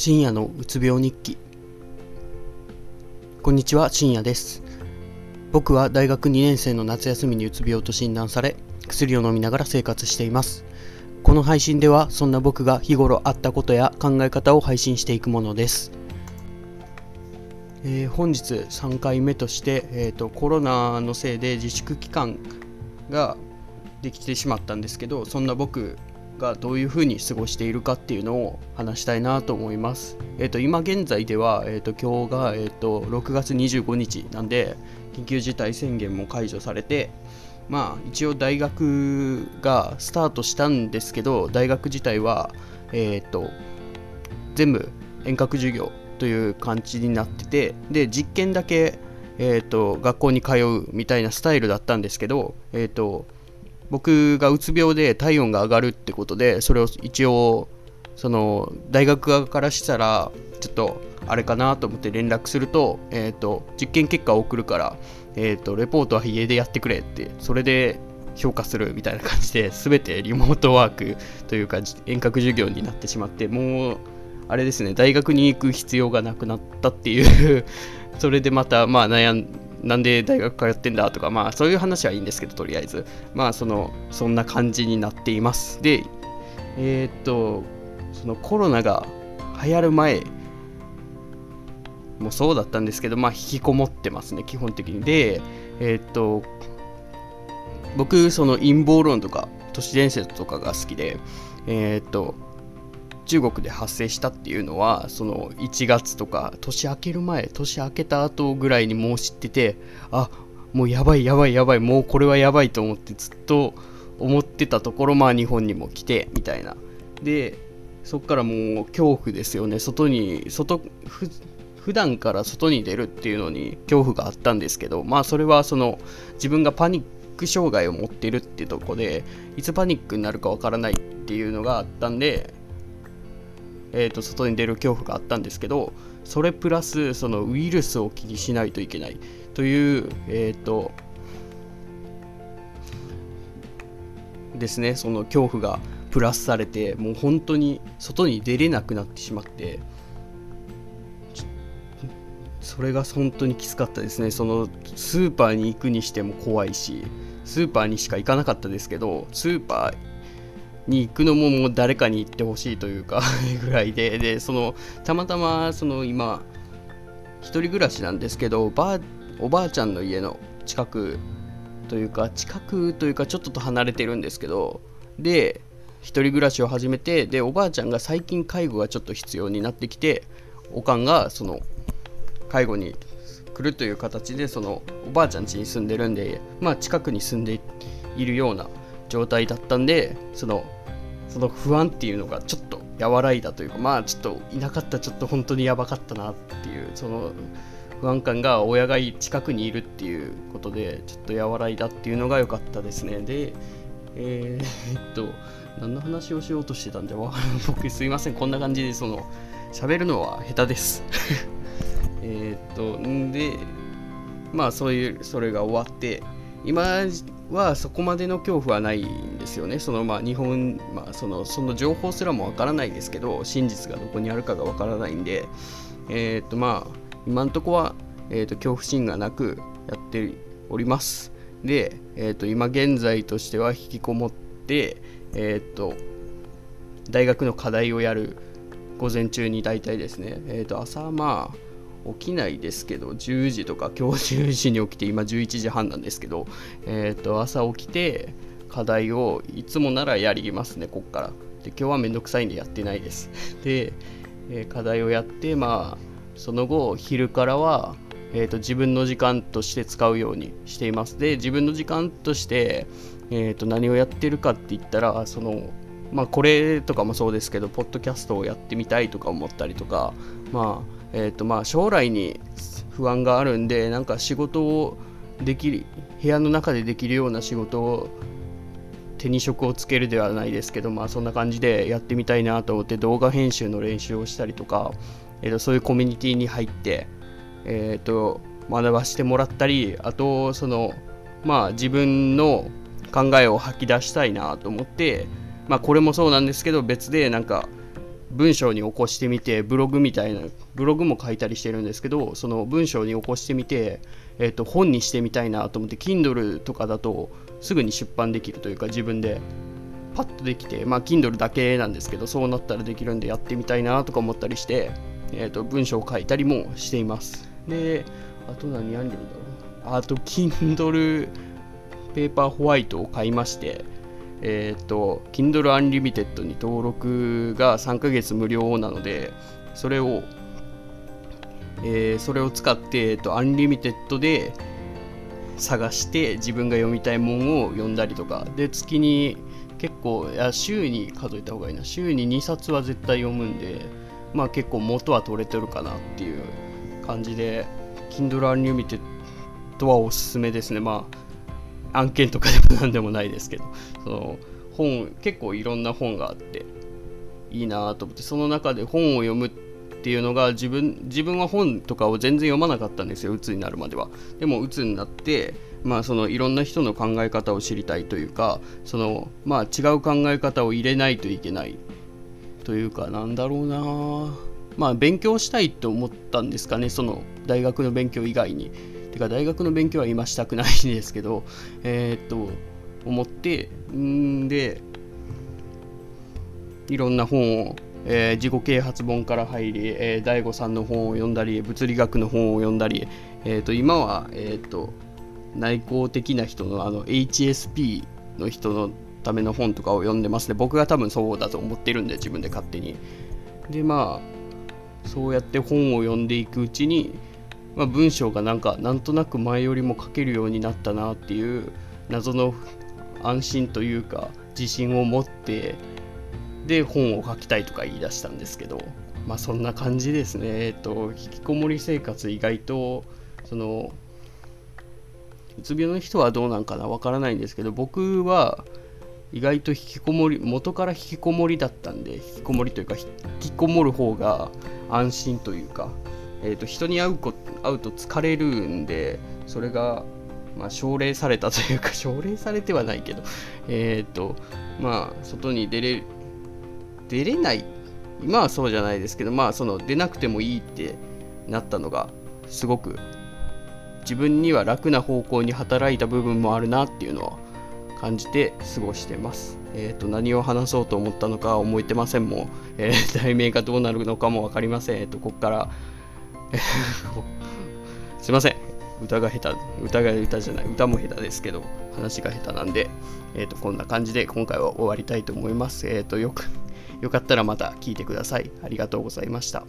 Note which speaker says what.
Speaker 1: 深夜のうつ病日記。こんにちは深夜です。僕は大学2年生の夏休みにうつ病と診断され薬を飲みながら生活しています。この配信ではそんな僕が日頃あったことや考え方を配信していくものです。えー、本日3回目として、えーと、コロナのせいで自粛期間ができてしまったんですけどそんな僕がどういうふうに過ごしているかっていうのを話したいなと思います。えーと、今現在では、えーと、今日が、えーと、6月25日なんで緊急事態宣言も解除されてまあ一応大学がスタートしたんですけど大学自体は、えー、と全部遠隔授業という感じになっててで実験だけ、えー、と学校に通うみたいなスタイルだったんですけど、えー、と僕がうつ病で体温が上がるってことでそれを一応その大学側からしたらちょっとあれかなと思って連絡すると,、えーと、実験結果を送るから、えーと、レポートは家でやってくれってそれで評価するみたいな感じで全てリモートワークというか遠隔授業になってしまってもうあれですね大学に行く必要がなくなったっていうそれでまたまあ悩んなんで大学通ってんだとか、まあそういう話はいいんですけど、とりあえず。まあその、そんな感じになっています。で、えー、っと、そのコロナが流行る前もそうだったんですけど、まあ引きこもってますね、基本的に。で、えー、っと、僕、その陰謀論とか都市伝説とかが好きで、えー、っと、中国で発生したっていうのはその1月とか年明ける前年明けた後ぐらいにもう知っててあもうやばいやばいやばいもうこれはやばいと思ってずっと思ってたところまあ日本にも来てみたいな。でそっからもう恐怖ですよね。外に外ふ普段から外に出るっていうのに恐怖があったんですけどまあそれはその自分がパニック障害を持ってるってとこでいつパニックになるかわからないっていうのがあったんでえーと、外に出る恐怖があったんですけどそれプラスそのウイルスを気にしないといけない。という、えーとですね。その恐怖がプラスされてもう本当に外に出れなくなってしまってそれが本当にきつかったですね。そのスーパーに行くにしても怖いしスーパーにしか行かなかったですけどスーパーに行くのももう誰かに行ってほしいというか ぐらいで。でそのたまたまその今一人暮らしなんですけどおばおばあちゃんの家の近くというか近くというかちょっとと離れてるんですけどで一人暮らしを始めてでおばあちゃんが最近介護がちょっと必要になってきておかんがその介護に来るという形でそのおばあちゃん家に住んでるんでまあ近くに住んでいるような状態だったんでそのその不安っていうのがちょっと和らいだというかまあちょっといなかったちょっと本当にやばかったなっていうその不安感が親が近くにいるっていうことでちょっと和らいだっていうのが良かったですね。でえー、っと何の話をしようとしてたんで僕すいません。こんな感じでその喋るのは下手です。えっとんでまあそういうそれが終わって今はそこまでの恐怖はないんですよね。そのまあ日本、まあ、そのその情報すらもわからないですけど、真実がどこにあるかがわからないんで、えっ、とまあ、今のところは、えーと、恐怖心がなくやっております。で、えーと、今現在としては引きこもって、えっ、と、大学の課題をやる午前中に大体ですね、えっ、と、朝まあ、起きないですけど10時とか今日10時に起きて今11時半なんですけど、えー、と朝起きて課題をいつもならやりますねこっから。で今日はめんどくさいんでやってないです。で、えー、課題をやってまあその後昼からは、えーと、自分の時間として使うようにしています。で自分の時間として、えーと何をやってるかって言ったらそのまあこれとかもそうですけどポッドキャストをやってみたいとか思ったりとかまあえーとまあ、将来に不安があるんでなんか仕事をできる部屋の中でできるような仕事を手に職をつけるではないですけど、まあ、そんな感じでやってみたいなと思って動画編集の練習をしたりとか、えー、とそういうコミュニティに入って、えー、と学ばせてもらったりあとその、まあ、自分の考えを吐き出したいなと思って、まあ、これもそうなんですけど別でなんか文章に起こしてみてブログみたいなブログも書いたりしてるんですけどその文章に起こしてみて、えー、と本にしてみたいなと思って Kindle とかだとすぐに出版できるというか自分でパッとできてまあ Kindle だけなんですけどそうなったらできるんでやってみたいなとか思ったりして、えー、と文章を書いたりもしています。であと何やんでるんだろうあと Kindle Paperwhite を買いましてえっ、ー、と Kindle Unlimited に登録が3ヶ月無料なのでそれをえー、それを使って、えーと、 Unlimited で探して自分が読みたいものを読んだりとか。で月に結構いや週に数えた方がいいな。週に2冊は絶対読むんでまあ結構元は取れてるかなっていう感じで Kindle Unlimited はおすすめですね。まあ案件とかでも何でもないですけどその本結構いろんな本があっていいなと思ってその中で本を読むっていうのが自分自分は本とかを全然読まなかったんですよ鬱になるまでは。でも鬱になってまあそのいろんな人の考え方を知りたいというかそのまあ違う考え方を入れないといけない。というかなんだろうな。まあ勉強したいと思ったんですかねその大学の勉強以外に。てか大学の勉強は今したくないんですけどえー、っと思ってんでいろんな本をえー、自己啓発本から入り、えー、大悟さんの本を読んだり物理学の本を読んだり、えーと、今は、えーと、内向的な人のあの HSP の人のための本とかを読んでます。ね僕が多分そうだと思ってるんで自分で勝手に。でまあそうやって本を読んでいくうちに、まあ、文章がなんかなんとなく前よりも書けるようになったなっていう謎の安心というか自信を持ってで本を書きたいとか言い出したんですけどまあそんな感じですね。えっと引きこもり生活意外とそのうつ病の人はどうなんかなわからないんですけど僕は意外と引きこもり元から引きこもりだったんで引きこもりというか引きこもる方が安心というか、えーと、人に会うこ会うと疲れるんでそれが、まあ、奨励されたというか 奨励されてはないけどえっ、とまあ外に出れ出れない今はそうじゃないですけどまあその出なくてもいいってなったのがすごく自分には楽な方向に働いた部分もあるなっていうのは感じて過ごしてます。えっ、ー、と何を話そうと思ったのか覚えてませんも、えー、題名がどうなるのかも分かりません。えっ、ー、とここから すいません歌が下手歌が歌じゃない歌も下手ですけど話が下手なんで、えーと、こんな感じで今回は終わりたいと思います。えっ、とよくよかったらまた聞いてください。ありがとうございました。